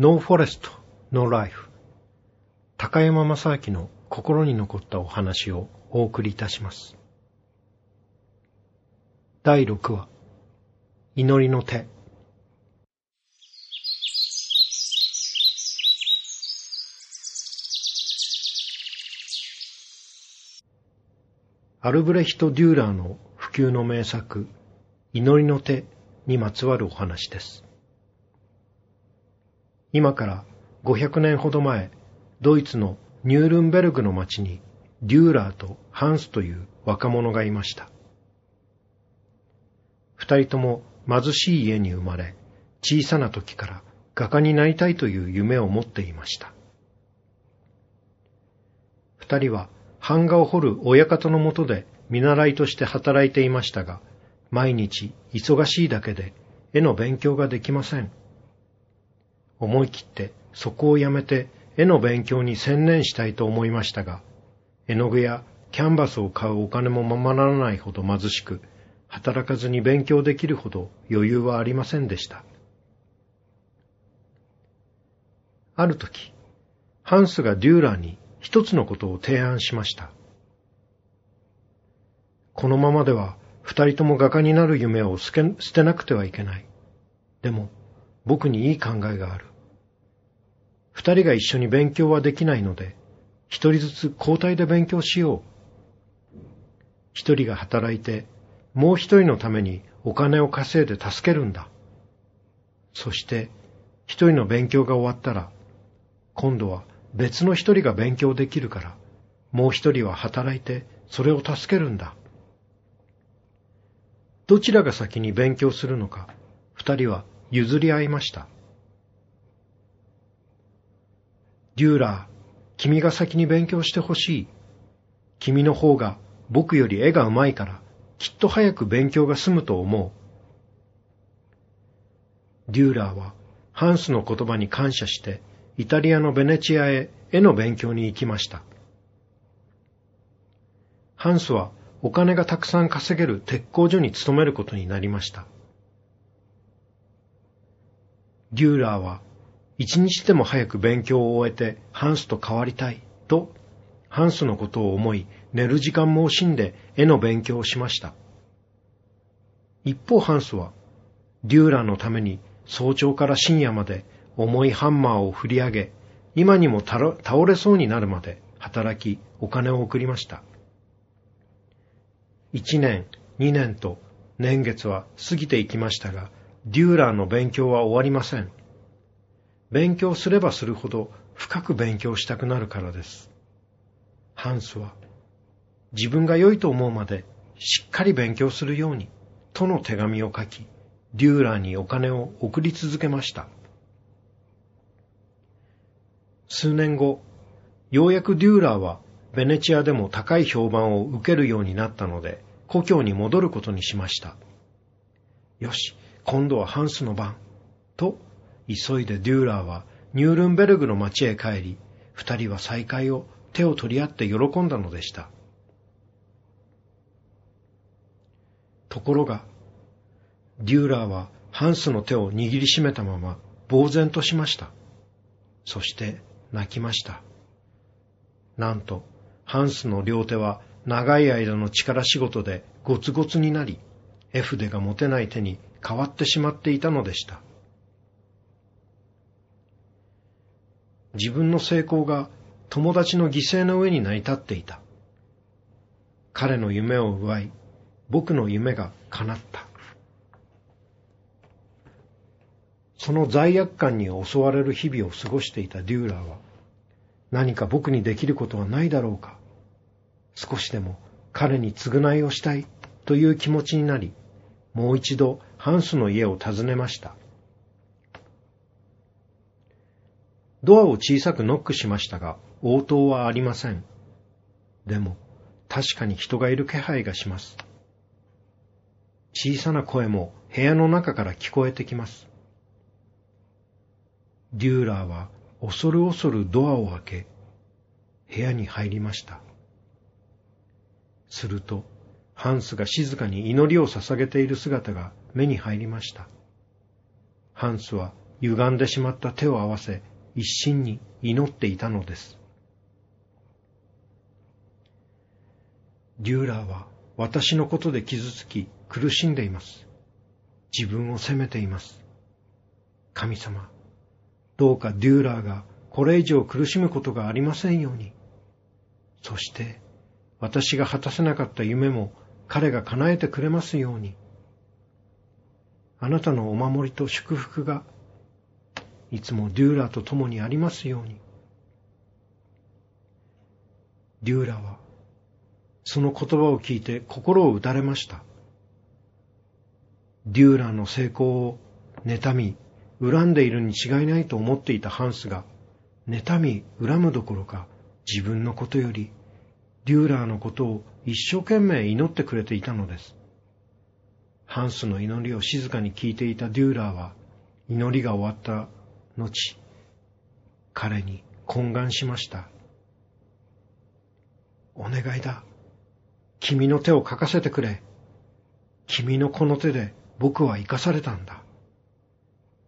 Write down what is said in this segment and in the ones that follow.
No Forest, No Life。高山正明の心に残ったお話をお送りいたします。第6話、祈りの手。アルブレヒト・デューラーの不朽の名作、祈りの手にまつわるお話です。今から500年ほど前、ドイツのニュールンベルグの町にデューラーとハンスという若者がいました。二人とも貧しい家に生まれ、小さな時から画家になりたいという夢を持っていました。二人は版画を彫る親方のもとで見習いとして働いていましたが、毎日忙しいだけで絵の勉強ができません。思い切ってそこをやめて絵の勉強に専念したいと思いましたが、絵の具やキャンバスを買うお金もままならないほど貧しく、働かずに勉強できるほど余裕はありませんでした。ある時、ハンスがデューラーに一つのことを提案しました。このままでは二人とも画家になる夢を捨てなくてはいけない。でも、僕にいい考えがある。二人が一緒に勉強はできないので、一人ずつ交代で勉強しよう。一人が働いて、もう一人のためにお金を稼いで助けるんだ。そして、一人の勉強が終わったら、今度は別の一人が勉強できるから、もう一人は働いてそれを助けるんだ。どちらが先に勉強するのか、二人は譲り合いました。デューラー、君が先に勉強してほしい。君の方が僕より絵がうまいから、きっと早く勉強が済むと思う。デューラーはハンスの言葉に感謝して、イタリアのベネチアへ絵の勉強に行きました。ハンスはお金がたくさん稼げる鉄工所に勤めることになりました。デューラーは一日でも早く勉強を終えてハンスと変わりたいとハンスのことを思い寝る時間も惜しんで絵の勉強をしました。一方ハンスはデューラーのために早朝から深夜まで重いハンマーを振り上げ今にも倒れそうになるまで働きお金を送りました。一年、二年と年月は過ぎていきましたが、デューラーの勉強は終わりません。勉強すればするほど深く勉強したくなるからです。ハンスは自分が良いと思うまでしっかり勉強するようにとの手紙を書き、デューラーにお金を送り続けました。数年後、ようやくデューラーはベネチアでも高い評判を受けるようになったので、故郷に戻ることにしました。よし、今度はハンスの番。と、急いでデューラーはニュールンベルグの町へ帰り、二人は再会を手を取り合って喜んだのでした。ところが、デューラーはハンスの手を握りしめたまま呆然としました。そして泣きました。なんと、ハンスの両手は長い間の力仕事でゴツゴツになり、絵筆が持てない手に変わってしまっていたのでした。自分の成功が友達の犠牲の上に成り立っていた。彼の夢を奪い、僕の夢が叶った。その罪悪感に襲われる日々を過ごしていたデューラーは、何か僕にできることはないだろうか。少しでも彼に償いをしたいという気持ちになり、もう一度ハンスの家を訪ねました。ドアを小さくノックしましたが、応答はありません。でも、確かに人がいる気配がします。小さな声も部屋の中から聞こえてきます。デューラーは恐る恐るドアを開け、部屋に入りました。すると、ハンスが静かに祈りを捧げている姿が目に入りました。ハンスは歪んでしまった手を合わせ、一心に祈っていたのです。デューラーは私のことで傷つき苦しんでいます。自分を責めています。神様、どうかデューラーがこれ以上苦しむことがありませんように。そして、私が果たせなかった夢も彼が叶えてくれますように。あなたのお守りと祝福がいつもデューラーと共にありますように。デューラーはその言葉を聞いて心を打たれました。デューラーの成功を妬み、恨んでいるに違いないと思っていたハンスが、妬み、恨むどころか、自分のことより、デューラーのことを一生懸命祈ってくれていたのです。ハンスの祈りを静かに聞いていたデューラーは、祈りが終わった後、彼に懇願しました。お願いだ。君の手を書かせてくれ。君のこの手で僕は生かされたんだ。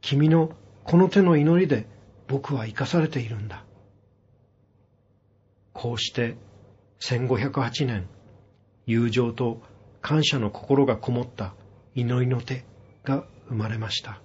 君のこの手の祈りで僕は生かされているんだ。こうして1508年、友情と感謝の心がこもった祈りの手が生まれました。